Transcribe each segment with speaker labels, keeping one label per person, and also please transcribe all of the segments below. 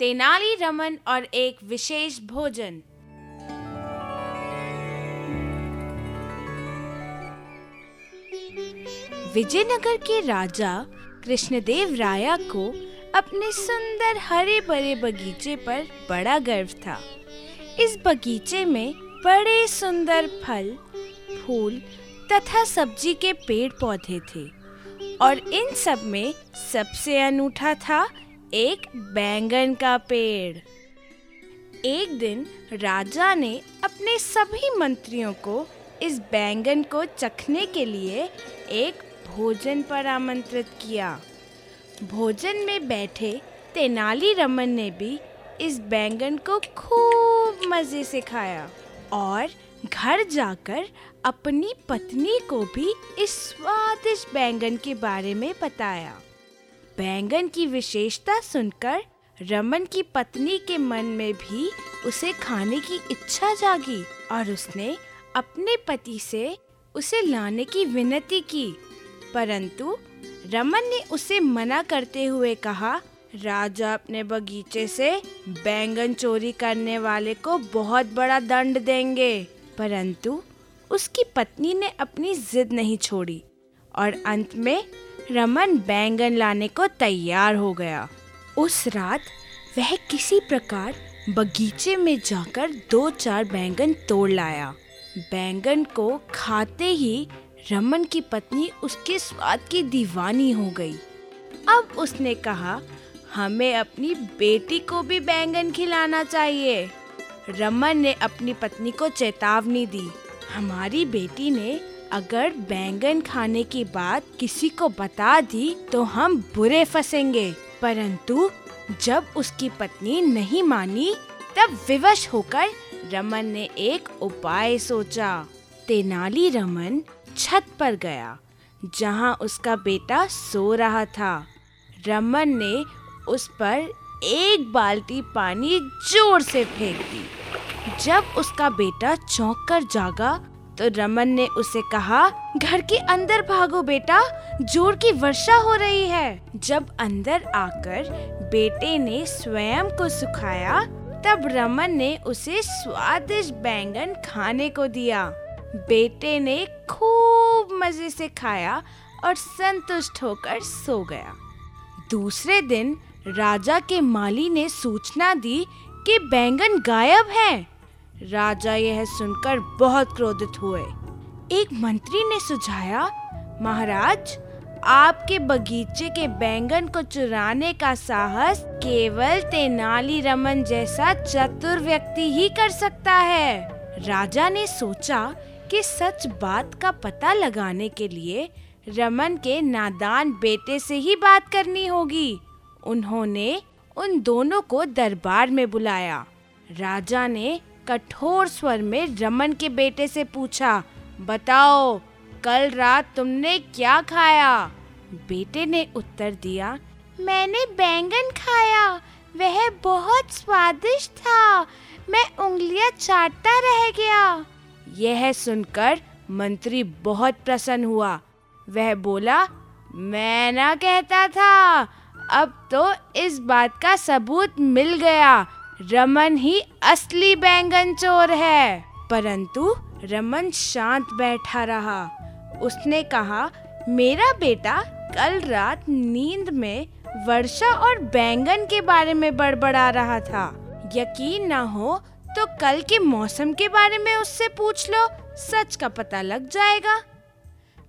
Speaker 1: तेनाली रमन और एक विशेष भोजन। विजयनगर के राजा कृष्णदेव राया को अपने सुंदर हरे भरे बगीचे पर बड़ा गर्व था। इस बगीचे में बड़े सुंदर फल, फूल तथा सब्ज़ी के पेड़ पौधे थे और इन सब में सबसे अनूठा था एक बैंगन का पेड़। एक दिन राजा ने अपने सभी मंत्रियों को इस बैंगन को चखने के लिए एक भोजन पर आमंत्रित किया। भोजन में बैठे तेनाली रमन ने भी इस बैंगन को खूब मज़े से खाया और घर जाकर अपनी पत्नी को भी इस स्वादिष्ट बैंगन के बारे में बताया। बैंगन की विशेषता सुनकर रमन की पत्नी के मन में भी उसे खाने की इच्छा जागी और उसने अपने पति से उसे लाने की विनती की। परंतु रमन ने उसे मना करते हुए कहा, राजा अपने बगीचे से बैंगन चोरी करने वाले को बहुत बड़ा दंड देंगे। परंतु उसकी पत्नी ने अपनी जिद नहीं छोड़ी। और अंत में रमन बैंगन लाने को तैयार हो गया। उस रात वह किसी प्रकार बगीचे में जाकर दो चार बैंगन तोड़ लाया। बैंगन को खाते ही रमन की पत्नी उसके स्वाद की दीवानी हो गई। अब उसने कहा, हमें अपनी बेटी को भी बैंगन खिलाना चाहिए। रमन ने अपनी पत्नी को चेतावनी दी। हमारी बेटी ने अगर बैंगन खाने की बात किसी को बता दी तो हम बुरे फंसेंगे। परंतु जब उसकी पत्नी नहीं मानी, तब विवश होकर रमन ने एक उपाय सोचा। तेनाली रमन छत पर गया, जहाँ उसका बेटा सो रहा था। रमन ने उस पर एक बाल्टी पानी ज़ोर से फेंक दी। जब उसका बेटा चौंक कर जागा तो रमन ने उसे कहा, घर के अंदर भागो बेटा, ज़ोर की वर्षा हो रही है। जब अंदर आकर बेटे ने स्वयं को सुखाया, तब रमन ने उसे स्वादिष्ट बैंगन खाने को दिया। बेटे ने खूब मज़े से खाया और संतुष्ट होकर सो गया। दूसरे दिन राजा के माली ने सूचना दी कि बैंगन गायब हैं। राजा यह सुनकर बहुत क्रोधित हुए। एक मंत्री ने सुझाया, महाराज, आपके बगीचे के बैंगन को चुराने का साहस केवल तेनाली रमन जैसा चतुर व्यक्ति ही कर सकता है। राजा ने सोचा कि सच बात का पता लगाने के लिए रमन के नादान बेटे से ही बात करनी होगी। उन्होंने उन दोनों को दरबार में बुलाया। राजा ने कठोर स्वर में रमन के बेटे से पूछा, बताओ, कल रात तुमने क्या खाया? बेटे ने उत्तर दिया, मैंने बैंगन खाया, वह बहुत स्वादिष्ट था, मैं उंगलियाँ चाटता रह गया। यह सुनकर मंत्री बहुत प्रसन्न हुआ। वह बोला, मैं ना कहता था, अब तो इस बात का सबूत मिल गया रमन ही असली बैंगन चोर है। परंतु रमन शांत बैठा रहा। उसने कहा, मेरा बेटा कल रात नींद में वर्षा और बैंगन के बारे में बड़बड़ा रहा था। यकीन ना हो तो कल के मौसम के बारे में उससे पूछ लो, सच का पता लग जाएगा।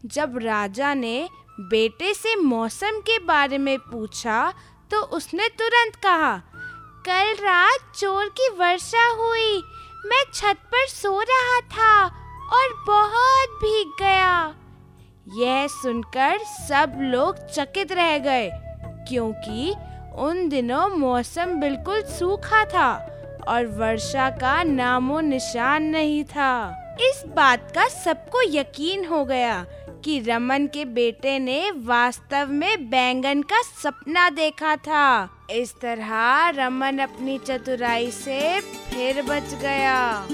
Speaker 1: जब राजा ने बेटे से मौसम के बारे में पूछा तो उसने तुरंत कहा कल रात चोर की वर्षा हुई। मैं छत पर सो रहा था और बहुत भीग गया। यह सुनकर सब लोग चकित रह गए, क्योंकि उन दिनों मौसम बिल्कुल सूखा था और वर्षा का नामो निशान नहीं था। इस बात का सबको यकीन हो गया कि रमन के बेटे ने वास्तव में बैंगन का सपना देखा था। इस तरह रमन अपनी चतुराई से फिर बच गया।